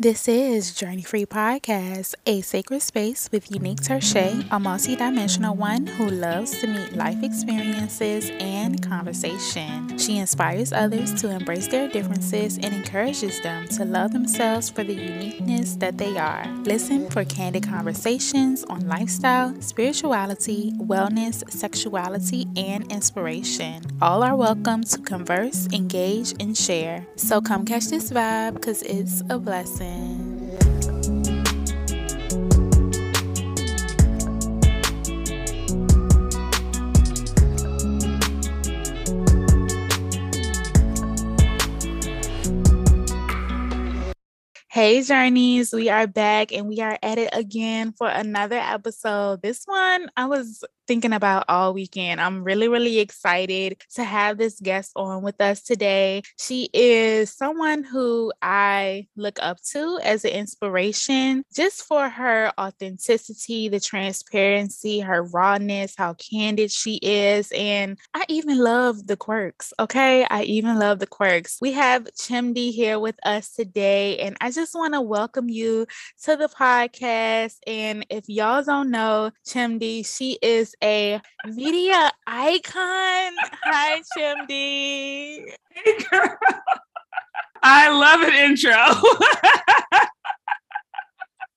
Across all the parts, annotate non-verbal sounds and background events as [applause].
This is Journey Free Podcast, a sacred space with Uneak Tershai, a multidimensional one who loves to meet life experiences and conversation. She inspires others to embrace their differences and encourages them to love themselves for the uniqueness that they are. Listen for candid conversations on lifestyle, spirituality, wellness, sexuality, and inspiration. All are welcome to converse, engage, and share. So come catch this vibe because it's a blessing. Hey, Journeys, we are back and we are at it again for another episode. This one I was thinking about all weekend. I'm really, really excited to have this guest on with us today. She is someone who I look up to as an inspiration just for her authenticity, the transparency, her rawness, how candid she is. And I even love the quirks. Okay. I even love the quirks. We have Chimdi here with us today. And I just want to welcome you to the podcast. And if y'all don't know, Chimdi, she is a media icon. Hi, Chimdi. Hey, girl. [laughs] I love an intro. [laughs]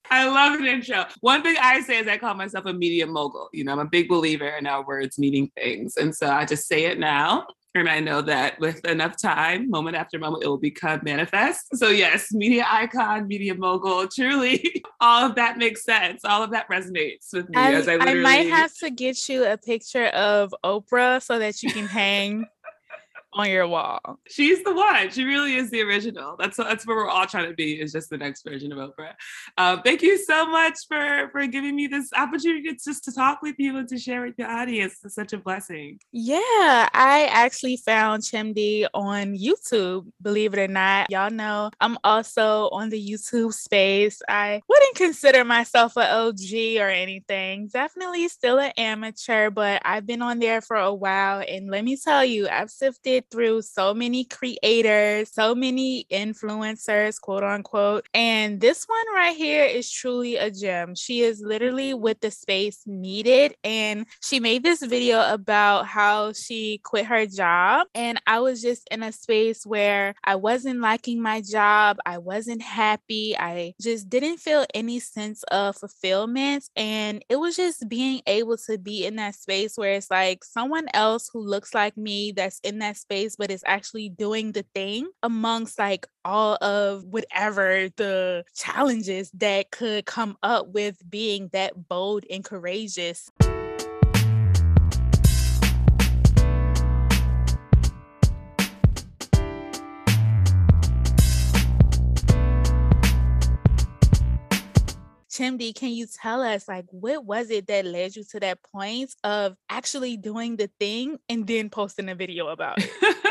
I love an intro. One thing I say is I call myself a media mogul. You know, I'm a big believer in our words meaning things. And so I just say it now. And I know that with enough time, moment after moment, it will become manifest. So, yes, media icon, media mogul, truly, [laughs] all of that makes sense. All of that resonates with me I, as I I might have to get you a picture of Oprah so that you can hang on your wall. She's the one. She really is the original. That's that's what we're all trying to be. Is just the next version of Oprah. Um, thank you so much for for giving me this opportunity just to talk with you and to share with the audience. It's such a blessing. Yeah, I actually found Chimdi on YouTube. Believe it or not, y'all know I'm also on the YouTube space. I wouldn't consider myself an OG or anything. Definitely still an amateur, but I've been on there for a while. And let me tell you, I've sifted through so many creators, so many influencers, quote unquote. And this one right here is truly a gem. She is literally with the space needed. And she made this video about how she quit her job. And I was just in a space where I wasn't liking my job. I wasn't happy. I just didn't feel any sense of fulfillment. And it was just being able to be in that space where it's like someone else who looks like me that's in that space space, but is actually doing the thing amongst like all of whatever the challenges that could come up with being that bold and courageous. Chimdi, can you tell us like what was it that led you to that point of actually doing the thing and then posting a video about it?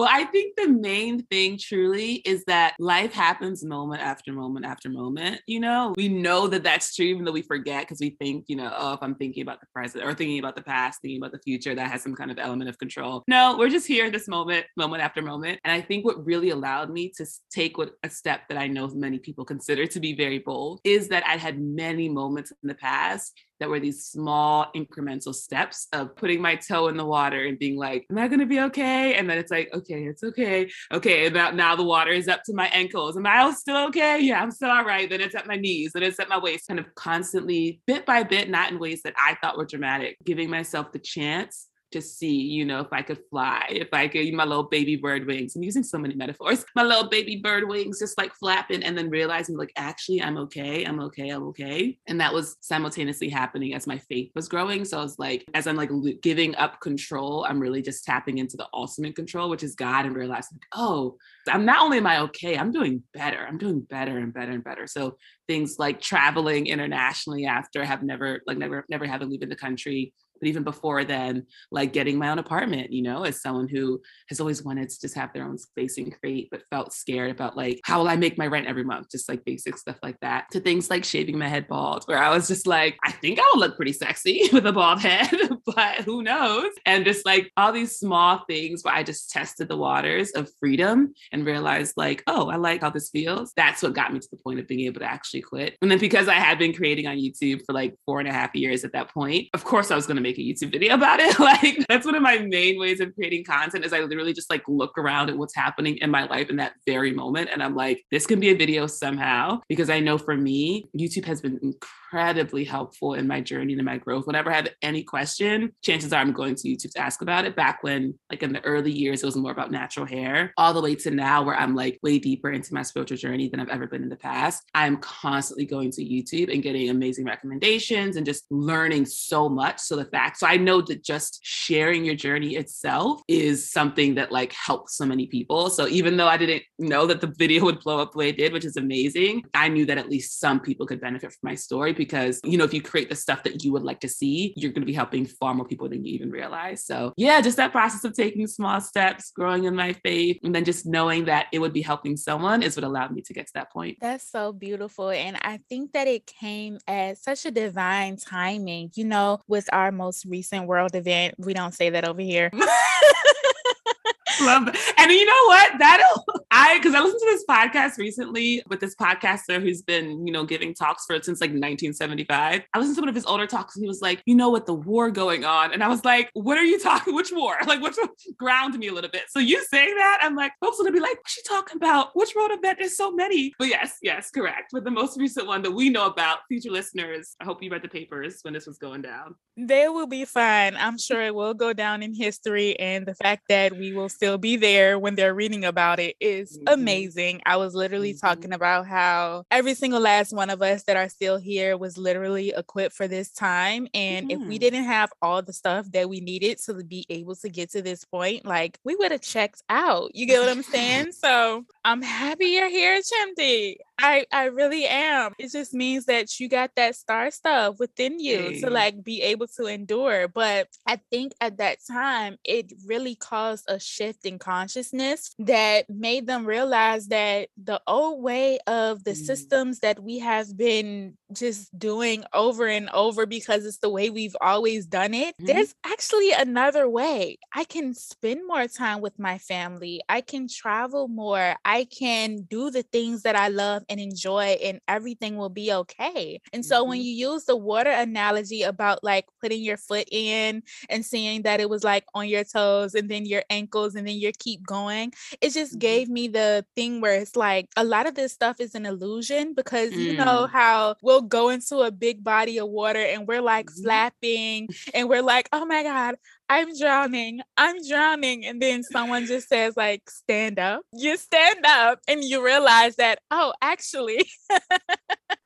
Well, I think the main thing truly is that life happens moment after moment after moment. You know, we know that that's true, even though we forget because we think, you know, oh, if I'm thinking about the present or thinking about the past, thinking about the future, that has some kind of element of control. No, we're just here this moment, moment after moment. And I think what really allowed me to take what a step that I know many people consider to be very bold is that I had many moments in the past that were these small incremental steps of putting my toe in the water and being like, am I going to be okay? And then it's like, okay, it's okay. Okay. Now, now the water is up to my ankles. Am I still okay? Yeah, I'm still all right. Then it's at my knees. Then it's at my waist, kind of constantly, bit by bit, not in ways that I thought were dramatic, giving myself the chance to see, you know, if I could fly, if I could, my little baby bird wings. I'm using so many metaphors. My little baby bird wings just like flapping and then realizing, like, actually, I'm okay. I'm okay. I'm okay. And that was simultaneously happening as my faith was growing. So I was like, as I'm like giving up control, I'm really just tapping into the ultimate control, which is God, and realizing, like, oh, I'm not only am I okay, I'm doing better. I'm doing better and better and better. So things like traveling internationally after have never, like, never, never having leaving the country But even before then, like getting my own apartment, you know, as someone who has always wanted to just have their own space and create, but felt scared about like, how will I make my rent every month? Just like basic stuff like that. To things like shaving my head bald, where I was just like, I think I'll look pretty sexy [laughs] with a bald head, [laughs] but who knows? And just like all these small things where I just tested the waters of freedom and realized like, oh, I like how this feels. That's what got me to the point of being able to actually quit. And then because I had been creating on YouTube for like four and a half years at that point, of course I was going to make a YouTube video about it. [laughs] like that's one of my main ways of creating content is I literally just like look around at what's happening in my life in that very moment. And I'm like, this can be a video somehow because I know for me, YouTube has been incredibly helpful in my journey and my growth. Whenever I have any question, chances are I'm going to YouTube to ask about it. Back when, like in the early years, it was more about natural hair, all the way to now where I'm like way deeper into my spiritual journey than I've ever been in the past. I'm constantly going to YouTube and getting amazing recommendations and just learning so much. So the fact, so I know that just sharing your journey itself is something that like helps so many people. So even though I didn't know that the [laughs] video would blow up the way it did, which is amazing, I knew that at least some people could benefit from my story because, you know, if you create the stuff that you would like to see, you're going to be helping far more people than you even realize. So yeah, just that process of taking small steps, growing in my faith, and then just knowing that it would be helping someone is what allowed me to get to that point. That's so beautiful. And I think that it came at such a divine timing, you know, with our most recent world event. We don't say that over here. [laughs] Love. And you know what? That'll I because I listened to this podcast recently with this podcaster who's been, you know, giving talks for it since like 1975. I listened to one of his older talks and he was like, you know, what, the war going on. And I was like, what are you talking? Which war? [laughs] Like, which ground me a little bit. So you saying that, I'm like, folks are gonna be like, what's she talking about? Which road event? There's so many. But yes, yes, correct. But the most recent one that we know about, future listeners, I hope you read the papers when this was going down. They will be fine. I'm sure it will go down in history. And the fact that we will still be there when they're reading about it is mm-hmm. amazing. I was literally mm-hmm. talking about how every single last one of us that are still here was literally equipped for this time. And mm-hmm. if we mm. didn't have all the stuff that we needed to be able to get to this point, like we would have checked out. You get what I'm saying? [laughs] so I'm happy you're here, Chimdi. I I really am. It just means that you got that star stuff within you hey. to like be able to endure. But I think at that time it really caused a shift in consciousness that made them realize that the old way of the mm. systems that we have been just doing over and over because it's the way we've always done it. Mm-hmm. There's actually another way. I can spend more time with my family. I can travel more. I can do the things that I love and enjoy, and everything will be okay. And so, mm-hmm. when you use the water analogy about like putting your foot in and seeing that it was like on your toes and then your ankles and then you keep going, it just mm-hmm. gave me the thing where it's like a lot of this stuff is an illusion because you know mm. how we'll go into a big body of water and we're like mm-hmm. flapping and we're like, oh my God, I'm drowning. I'm drowning. And then someone just says, like, stand up. You stand up and you realize that, oh, actually, [laughs]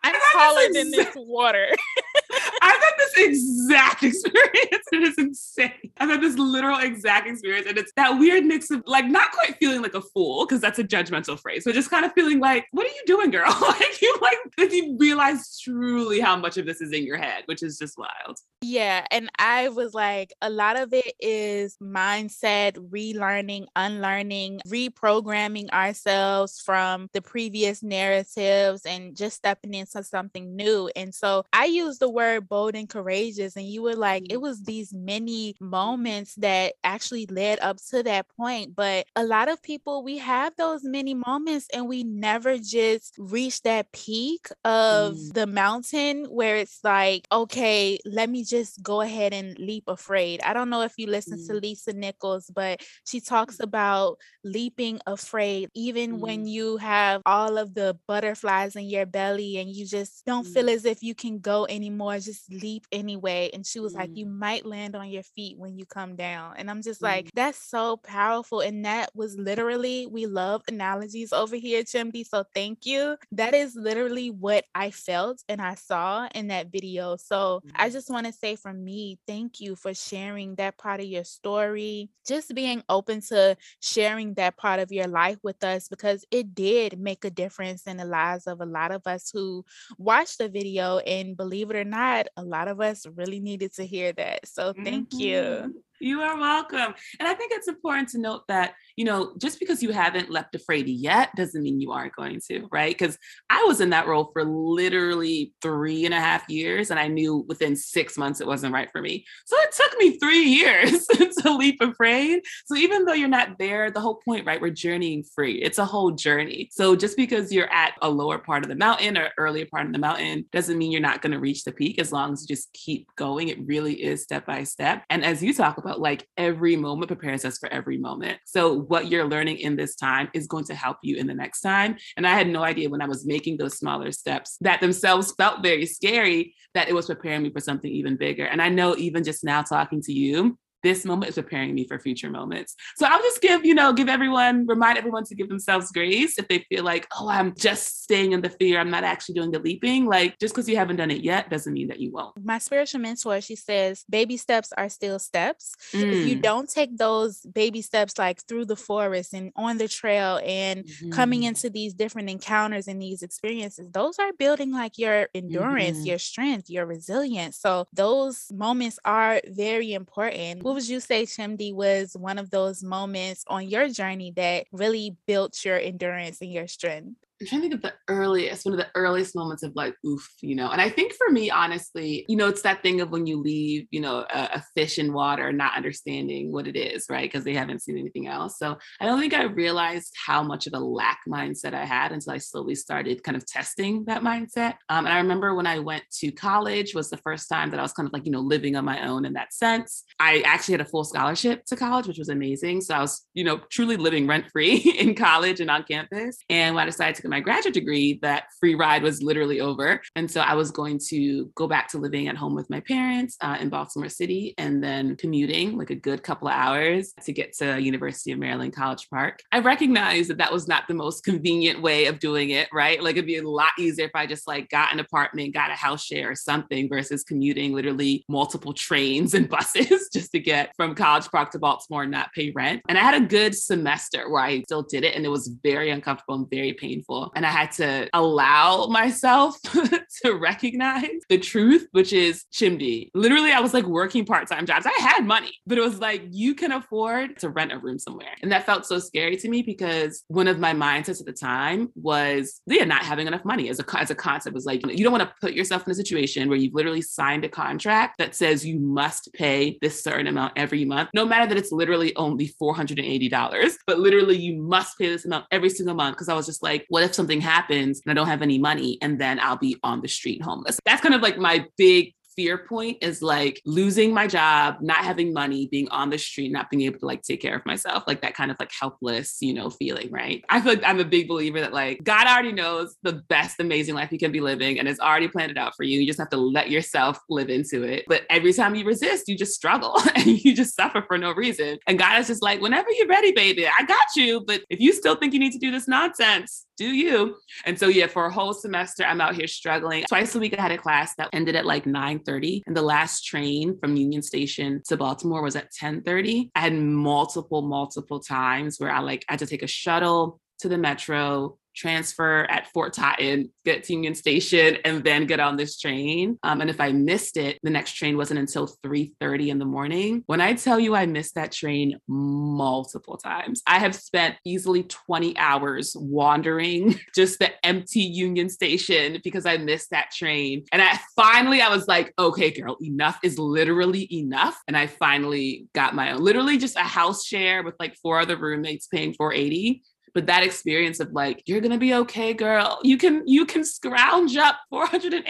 I'm taller than this water. [laughs] I've had this exact [laughs] experience. It is insane. I've had this literal exact experience. And it's that weird mix of like not quite feeling like a fool, because that's a judgmental phrase, but just kind of feeling like, what are you doing, girl? [laughs] like you like if you realize truly how much of this is in your head, which is just wild. Yeah. And I was like, a lot of it is mindset, relearning, unlearning, reprogramming ourselves from the previous narratives and just stepping into something new. And so I use the word bold and courageous, and you were like, it mm-hmm. was these many moments that actually led up to that point. But a lot of people, we have those many moments and we never just reach that peak of mm. the mountain where it's like, okay, let me just go ahead and leap afraid. I don't know if you listen mm. to Lisa Nichols, but she talks mm. about leaping afraid, even mm. when you have all of the butterflies in your belly and you just don't feel mm. as if you can go anymore. Just leap anyway. And she was like, You mm. might land on your feet when you come down. And I'm just like, That's so powerful. And that was literally, we love analogies over here, Chimdi. So thank you. That is literally what I felt and I saw in that video. So I just want to say from me, thank you for sharing that part of your story, just being open to sharing that part of your life with us because it did make a difference in the lives of a lot of us who watched the video. And believe it or not, a lot of of us really needed to hear that. So thank mm-hmm. you. You are welcome. And I think it's important to note that, you know, just because you haven't left afraid yet doesn't mean you aren't going to, right? Because I was in that role for literally three and a half years, and I knew within six months it wasn't right for me. So it took me three [laughs] years to leap afraid. So even though you're not there, the whole point, right? We're journeying free. It's a whole journey. So just because you're at a lower part of the mountain or earlier part of the mountain doesn't mean you're not going to reach the peak as long as you just keep going. It really is step by step. And as you talk about, like every moment prepares us for every moment. So what you're learning in this time is going to help you in the next time. And I had no idea when I was making those smaller steps that themselves felt very scary that it was preparing me for something even bigger. And I know even just now talking to you, this moment is preparing me for future moments. So I'll just give, you know, give everyone, remind everyone to give themselves grace if they feel like, oh, I'm just staying in the fear. I'm not actually doing the leaping. Like just because you haven't done it yet doesn't mean that you won't. My spiritual mentor, she says, baby steps are still steps. Mm. If you mm. don't take those baby steps like through the forest and on the trail and mm-hmm. coming into these different encounters and these experiences, those are building like your endurance, mm-hmm. your strength, your resilience. So those moments are very important. We'll would you say, Chimdi, was one of those moments on your journey that really built your endurance and your strength? I'm trying to think of the earliest, one of the earliest moments of like, oof, you know. And I think for me, honestly, you know, it's that thing of when you leave, you know, a, a fish in water, not understanding what it is, right? Because they haven't seen anything else. So I don't think I realized how much of a lack mindset I had until I slowly started kind of testing that mindset. Um, and I remember when I went to college was the first time that I was kind of like, you know, living on my own in that sense. I actually had a full scholarship to college, which was amazing. So I was, you know, truly living rent free [laughs] in college and on campus. And when I decided to my graduate degree, that free ride was literally over. And so I was going to go back to living at home with my parents uh, in Baltimore City and then commuting like a good couple of hours to get to University of Maryland College Park. I recognized that that was not the most convenient way of doing it, right? Like it'd be a lot easier if I just like got an apartment, got a house share or something versus commuting literally multiple trains and [laughs] buses just to get from College Park to Baltimore and not pay rent. And I had a good semester where I still did it and it was very uncomfortable and very painful and I had to allow myself [laughs] to recognize the truth, which is chimdi. Literally, I was like working part time jobs. I had money, but it was like, you can afford to rent a room somewhere. And that felt so scary to me because one of my mindsets at the time was, yeah, not having enough money as a, as a concept was like, you don't want to put yourself in a situation where you've literally signed a contract that says you must pay this certain amount every month, no matter that it's literally only $480, but literally you must pay this amount every single month. Cause I was just like, what if something happens and I don't have any money and then I'll be on the street homeless? That's kind of like my big fear point is like losing my job, not having money, being on the street, not being able to like take care of myself, like that kind of like helpless, you know, feeling, right? I feel like I'm a big believer that like God already knows the best amazing life you can be living and it's already planned it out for you. You just have to let yourself live into it. But every time you resist, you just struggle [laughs] and you just suffer for no reason. And God is just like, whenever you're ready, baby, I got you. But if you still think you need to do this nonsense, do you? And so yeah, for a whole semester, I'm out here struggling. Twice a week I had a class that ended at like 9:30. And the last train from Union Station to Baltimore was at 10:30. I had multiple, multiple times where I like had to take a shuttle to the metro, transfer at Fort Totten, get to Union Station, and then get on this train. Um, and if I missed it, the next train wasn't until 3:30 in the morning. When I tell you I missed that train multiple times, I have spent easily 20 hours wandering [laughs] just the empty Union Station because I missed that train. And I finally I was like, okay, girl, enough is literally enough. And I finally got my own, literally just a house share with like four other roommates paying 480 but that experience of like you're gonna be okay girl you can you can scrounge up $480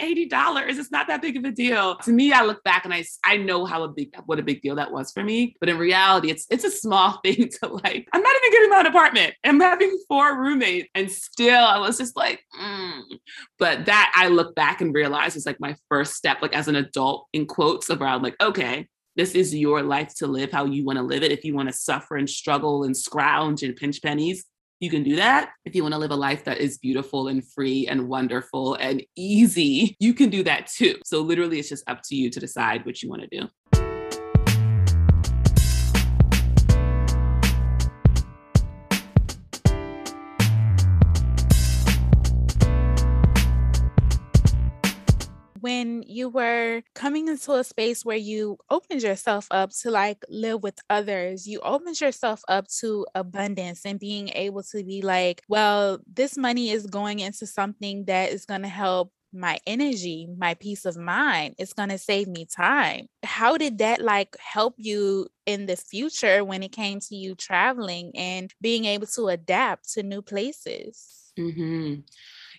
it's not that big of a deal to me i look back and i i know how a big what a big deal that was for me but in reality it's it's a small [laughs] thing to like i'm not even getting my own apartment i'm having four roommates and still i was just like mm. but that i look back and realize is like my first step like as an adult in quotes around like okay this is your life to live how you want to live it. If you want to suffer and struggle and scrounge and pinch pennies, you can do that. If you want to live a life that is beautiful and free and wonderful and easy, you can do that too. So, literally, it's just up to you to decide what you want to do. When you were coming into a space where you opened yourself up to like live with others, you opened yourself up to abundance and being able to be like, well, this money is going into something that is going to help my energy, my peace of mind. It's going to save me time. How did that like help you in the future when it came to you traveling and being able to adapt to new places? Mm-hmm.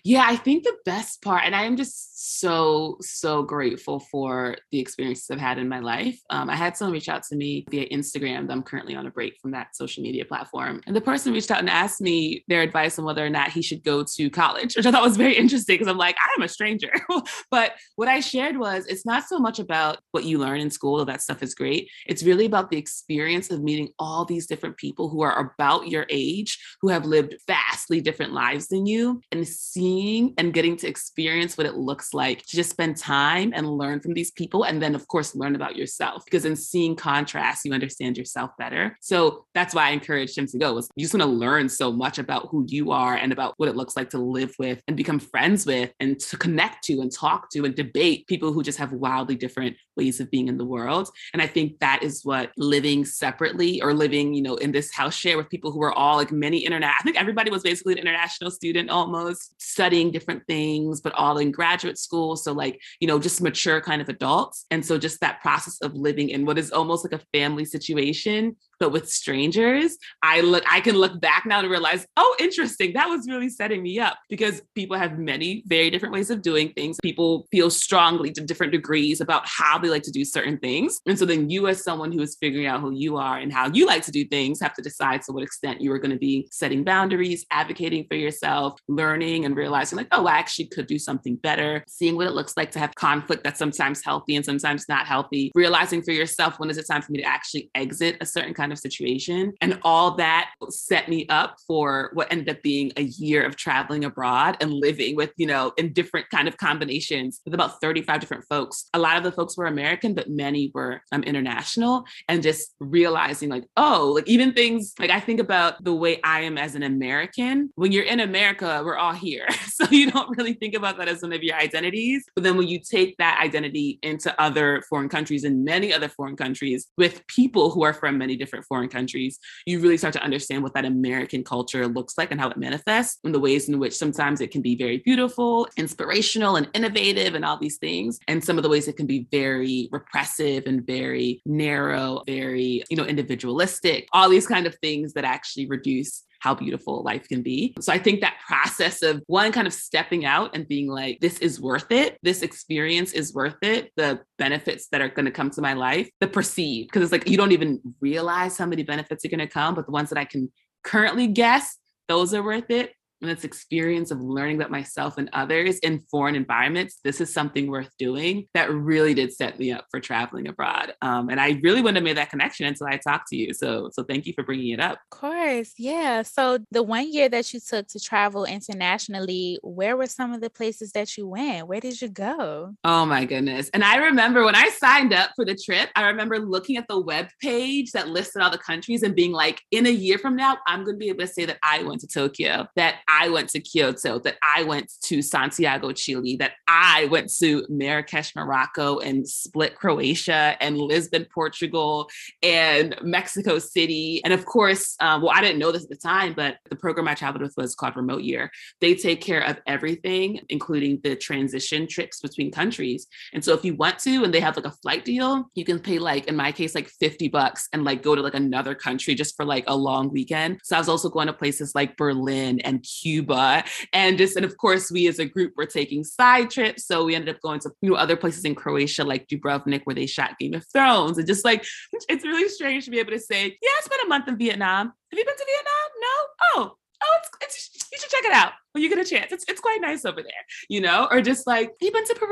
Yeah, I think the best part, and I am just so, so grateful for the experiences I've had in my life. Um, I had someone reach out to me via Instagram. I'm currently on a break from that social media platform. And the person reached out and asked me their advice on whether or not he should go to college, which I thought was very interesting because I'm like, I'm a stranger. [laughs] but what I shared was it's not so much about what you learn in school, that stuff is great. It's really about the experience of meeting all these different people who are about your age, who have lived vastly different lives than you, and seeing seeing and getting to experience what it looks like to just spend time and learn from these people. And then, of course, learn about yourself because in seeing contrast, you understand yourself better. So that's why I encouraged him to go was you just want to learn so much about who you are and about what it looks like to live with and become friends with and to connect to and talk to and debate people who just have wildly different ways of being in the world. And I think that is what living separately or living, you know, in this house share with people who are all like many internet. I think everybody was basically an international student almost studying different things, but all in graduate school. So, like, you know, just mature kind of adults. And so, just that process of living in what is almost like a family situation but with strangers, I look, I can look back now and realize, oh, interesting. That was really setting me up because people have many very different ways of doing things. People feel strongly to different degrees about how they like to do certain things. And so then you, as someone who is figuring out who you are and how you like to do things, have to decide to what extent you are going to be setting boundaries, advocating for yourself, learning and realizing, like, oh, I actually could do something better, seeing what it looks like to have conflict that's sometimes healthy and sometimes not healthy, realizing for yourself when is it time for me to actually exit a certain kind kind of situation. And all that set me up for what ended up being a year of traveling abroad and living with, you know, in different kind of combinations with about 35 different folks. A lot of the folks were American, but many were um, international. And just realizing, like, oh, like even things like I think about the way I am as an American. When you're in America, we're all here. [laughs] so you don't really think about that as one of your identities. But then when you take that identity into other foreign countries and many other foreign countries with people who are from many different different foreign countries, you really start to understand what that American culture looks like and how it manifests and the ways in which sometimes it can be very beautiful, inspirational, and innovative, and all these things. And some of the ways it can be very repressive and very narrow, very, you know, individualistic, all these kind of things that actually reduce how beautiful life can be. So I think that process of one kind of stepping out and being like, this is worth it. This experience is worth it. The benefits that are going to come to my life, the perceived, because it's like you don't even realize how many benefits are going to come, but the ones that I can currently guess, those are worth it and this experience of learning about myself and others in foreign environments, this is something worth doing that really did set me up for traveling abroad. Um, and I really wouldn't have made that connection until I talked to you. So, so thank you for bringing it up. Of course, yeah. So the one year that you took to travel internationally, where were some of the places that you went? Where did you go? Oh my goodness! And I remember when I signed up for the trip, I remember looking at the web page that listed all the countries and being like, in a year from now, I'm going to be able to say that I went to Tokyo, that I went to Kyoto, that I went to Santiago, Chile, that I went to Marrakesh, Morocco, and Split, Croatia, and Lisbon, Portugal, and Mexico City. And of course, um, well, I didn't know this at the time, but the program I traveled with was called Remote Year. They take care of everything, including the transition trips between countries. And so if you want to, and they have like a flight deal, you can pay like, in my case, like 50 bucks and like go to like another country just for like a long weekend. So I was also going to places like Berlin and Cuba. And just, and of course, we as a group were taking side trips. So we ended up going to, you know, other places in Croatia, like Dubrovnik, where they shot Game of Thrones. And just like, it's really strange to be able to say, yeah, I spent a month in Vietnam. Have you been to Vietnam? No? Oh, oh, it's, it's you should check it out when you get a chance. It's it's quite nice over there, you know. Or just like, you been to Peru?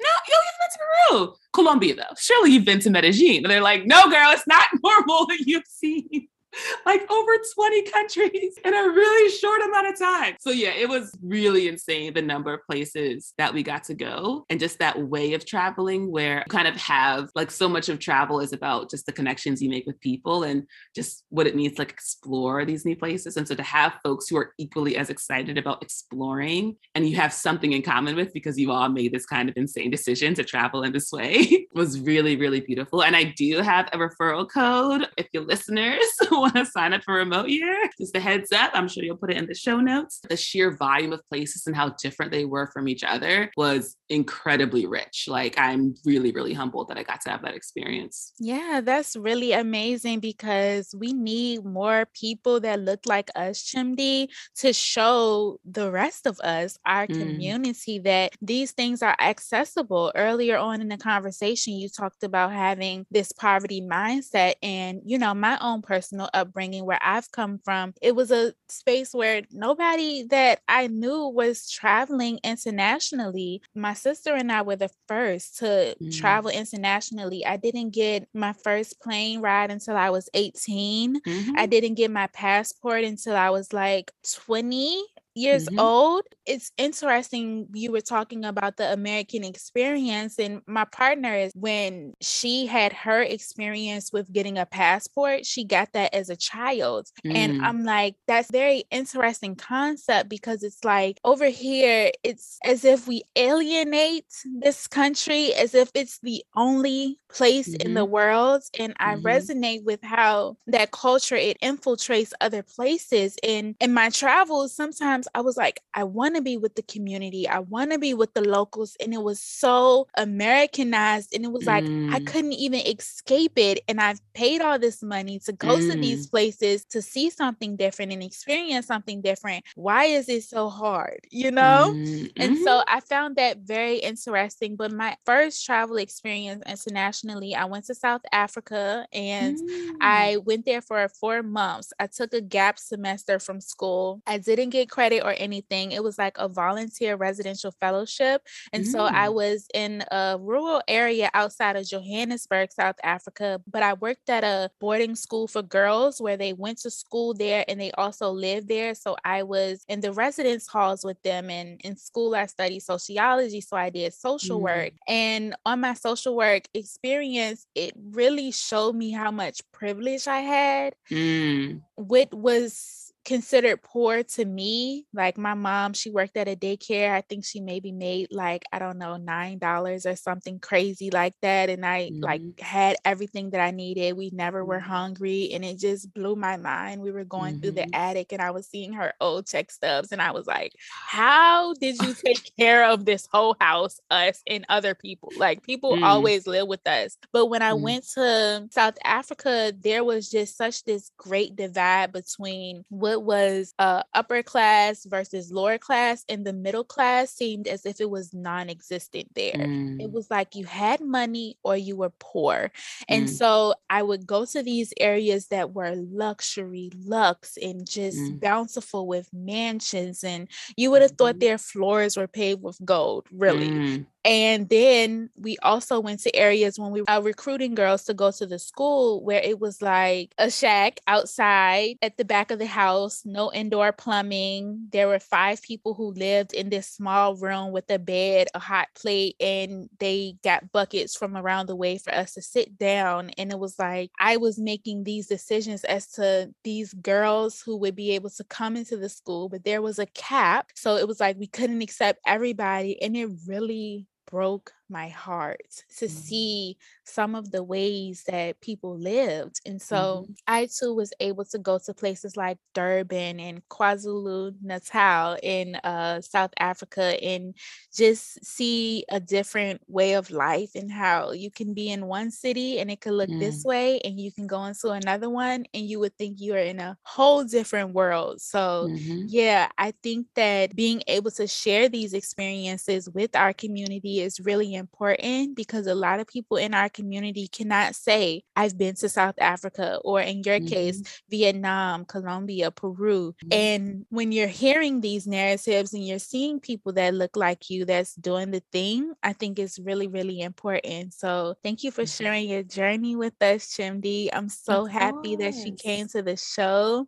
No, oh, yo, you've been to Peru. Colombia though. Surely you've been to Medellin. And they're like, no, girl, it's not [laughs] normal that you've seen like over 20 countries in a really short amount of time. So yeah, it was really insane the number of places that we got to go and just that way of traveling where you kind of have like so much of travel is about just the connections you make with people and just what it means to like explore these new places. And so to have folks who are equally as excited about exploring and you have something in common with because you all made this kind of insane decision to travel in this way [laughs] was really, really beautiful. And I do have a referral code if your listeners [laughs] want to sign up for remote year. Just a heads up, I'm sure you'll put it in the show notes. The sheer volume of places and how different they were from each other was incredibly rich. Like I'm really, really humbled that I got to have that experience. Yeah, that's really amazing because we need more people that look like us, Chimdi, to show the rest of us, our mm. community, that these things are accessible. Earlier on in the conversation, you talked about having this poverty mindset. And, you know, my own personal upbringing where I've come from, it was a space where nobody that I knew was traveling internationally. My sister and I were the first to mm. travel internationally. I didn't get my first plane ride until I was 18. Mm-hmm. I didn't get my passport until I was like 20 years mm-hmm. old. It's interesting you were talking about the American experience and my partner is when she had her experience with getting a passport, she got that as a child. Mm. And I'm like that's very interesting concept because it's like over here it's as if we alienate this country as if it's the only place mm-hmm. in the mm-hmm. world and I mm-hmm. resonate with how that culture it infiltrates other places and in my travels sometimes I was like, I want to be with the community. I want to be with the locals. And it was so Americanized. And it was like, mm. I couldn't even escape it. And I've paid all this money to go mm. to these mm. places to see something different and experience something different. Why is it so hard? You know? Mm. And mm-hmm. so I found that very interesting. But my first travel experience internationally, I went to South Africa and I mm. went there for four months. I took a gap semester from school. I didn't get credit or anything. It was like a volunteer residential fellowship. And mm. so I mm. was in a rural area outside of Johannesburg, South Africa, but I worked at a boarding school for girls where they went to school there and they also lived there. So I was in the residence halls with them and in school I studied sociology. So I did social mm. work. And on my social work experience, it really showed me how much privilege I had. Mm. What was considered poor to me. Like my mom, she worked at a daycare. I think she maybe made like, I don't know, $9 or something crazy like that. And I mm-hmm. like had everything that I needed. We never were mm-hmm. hungry. And it just blew my mind. We were going mm-hmm. through the mm-hmm. attic and I was seeing her old check stubs. And I was like, how did you take [sighs] care of this whole house, us and other people? Like people mm. always live with us. But when I mm. went to South Africa, there was just such this great divide between what was uh, upper class versus lower class, and the middle class seemed as if it was non existent there. Mm. It was like you had money or you were poor. And mm. so I would go to these areas that were luxury, lux, and just mm. bountiful with mansions. And you would have thought mm-hmm. their floors were paved with gold, really. And then we also went to areas when we were recruiting girls to go to the school where it was like a shack outside at the back of the house, no indoor plumbing. There were five people who lived in this small room with a bed, a hot plate, and they got buckets from around the way for us to sit down. And it was like I was making these decisions as to these girls who would be able to come into the school, but there was a cap. So it was like we couldn't accept everybody. And it really broke my heart to mm-hmm. see some of the ways that people lived. And so mm-hmm. I too was able to go to places like Durban and KwaZulu Natal in uh, South Africa and just see a different way of life and how you can be in one city and it could look mm. this way, and you can go into another one and you would think you are in a whole different world. So, mm-hmm. yeah, I think that being able to share these experiences with our community is really important because a lot of people in our community cannot say, I've been to South Africa, or in your mm-hmm. case, Vietnam, Colombia, Peru. Mm-hmm. And when you're hearing these narratives and you're seeing people that look like you that's doing the thing, I think it's really, really important. So thank you for mm-hmm. sharing your journey with us, Chimdi. I'm so happy that you came to the show.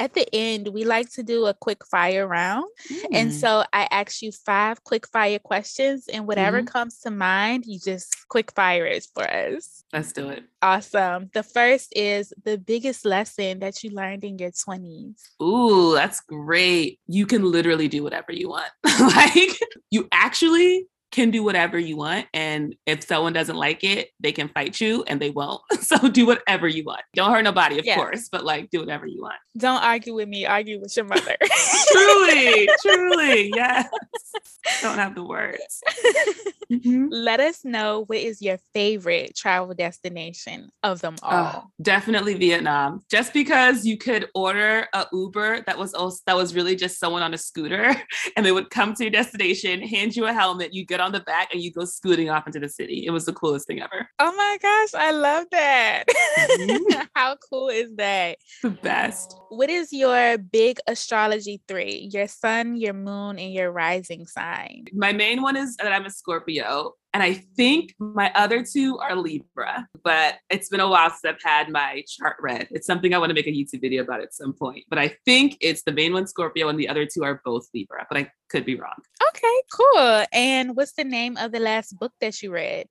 At the end, we like to do a quick fire round. Mm. And so I ask you five quick fire questions, and whatever mm. comes to mind, you just quick fire it for us. Let's do it. Awesome. The first is the biggest lesson that you learned in your 20s. Ooh, that's great. You can literally do whatever you want. [laughs] like, you actually can do whatever you want. And if someone doesn't like it, they can fight you and they won't. [laughs] So do whatever you want. Don't hurt nobody, of yeah. course, but like do whatever you want. Don't argue with me, argue with your mother. [laughs] truly, truly. Yes. Don't have the words. [laughs] Mm-hmm. Let us know what is your favorite travel destination of them all. Uh, definitely Vietnam. Just because you could order a Uber that was also, that was really just someone on a scooter and they would come to your destination, hand you a helmet, you get on the back and you go scooting off into the city. It was the coolest thing ever. Oh my gosh, I love that. Mm-hmm. [laughs] How cool is that? The best. What is your big astrology three? Your sun, your moon, and your rising sign. My main one is that I'm a Scorpio. And I think my other two are Libra, but it's been a while since I've had my chart read. It's something I want to make a YouTube video about at some point. But I think it's the main one Scorpio and the other two are both Libra, but I could be wrong. Okay, cool. And what's the name of the last book that you read?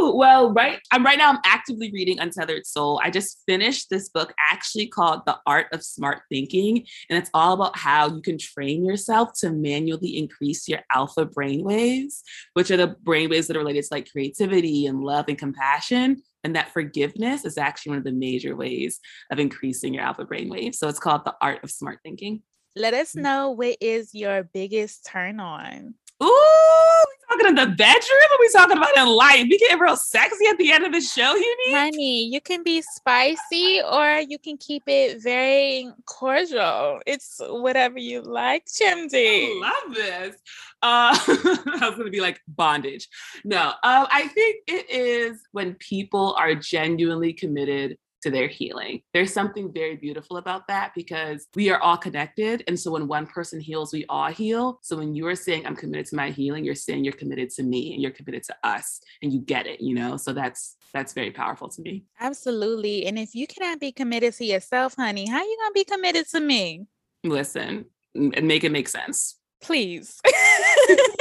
Well, right. I'm right now I'm actively reading Untethered Soul. I just finished this book actually called The Art of Smart Thinking. And it's all about how you can train yourself to manually increase your alpha brain waves, which are the brain waves that are related to like creativity and love and compassion. And that forgiveness is actually one of the major ways of increasing your alpha brain waves. So it's called The Art of Smart Thinking. Let us mm. know what is your biggest turn on. Ooh, talking in the bedroom or we talking about in life? We get real sexy at the end of the show, you need? Honey, you can be spicy or you can keep it very cordial. It's whatever you like, Chimdi. I love this. Uh, [laughs] I was gonna be like bondage. No, um, I think it is when people are genuinely committed to their healing. There's something very beautiful about that because we are all connected. And so when one person heals, we all heal. So when you are saying, I'm committed to my healing, you're saying you're committed to me and you're committed to us and you get it, you know? So that's that's very powerful to me. Absolutely. And if you cannot be committed to yourself, honey, how are you gonna be committed to me? Listen, and make it make sense. Please. [laughs]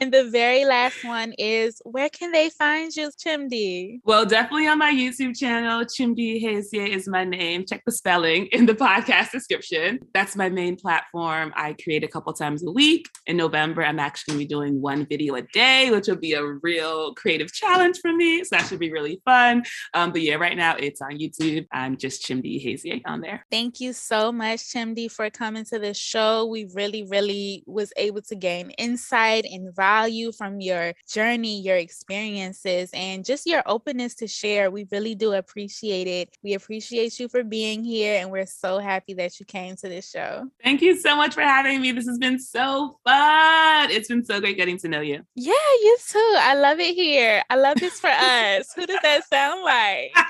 And the very last one is where can they find you, Chimdi? Well, definitely on my YouTube channel. Chimdi Ihezie is my name. Check the spelling in the [laughs] podcast description. That's my main platform. I create a couple times a week. In November, I'm actually going to be doing one video a day, which will be a real creative challenge for me. So that should be really fun. Um, but yeah, right now it's on YouTube. I'm just Chimdi Ihezie on there. Thank you so much, Chimdi, for coming to the show. We really, really was able to gain insight and value from your journey, your experiences, and just your openness to share. We really do appreciate it. We appreciate you for being here, and we're so happy that you came to this show. Thank you so much for having me. This has been so fun. It's been so great getting to know you. Yeah, you too. I love it here. I love this for us. Who does that sound like? [laughs]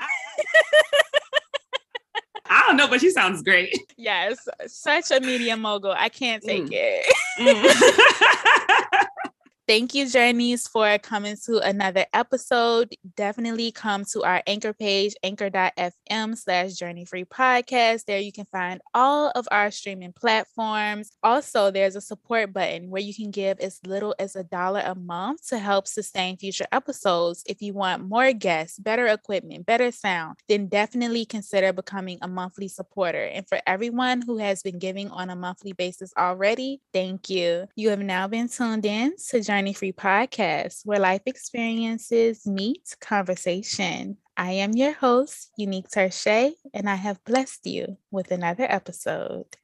I don't know, but she sounds great. Yes, such a media mogul. I can't take mm. it. Mm. [laughs] [laughs] Thank you, Journeys, for coming to another episode. Definitely come to our anchor page, anchor.fm slash journey free podcast. There you can find all of our streaming platforms. Also, there's a support button where you can give as little as a dollar a month to help sustain future episodes. If you want more guests, better equipment, better sound, then definitely consider becoming a monthly supporter. And for everyone who has been giving on a monthly basis already, thank you. You have now been tuned in to Journey Journey Free podcast, where life experiences meet conversation. I am your host, Uneak Tershai, and I have blessed you with another episode.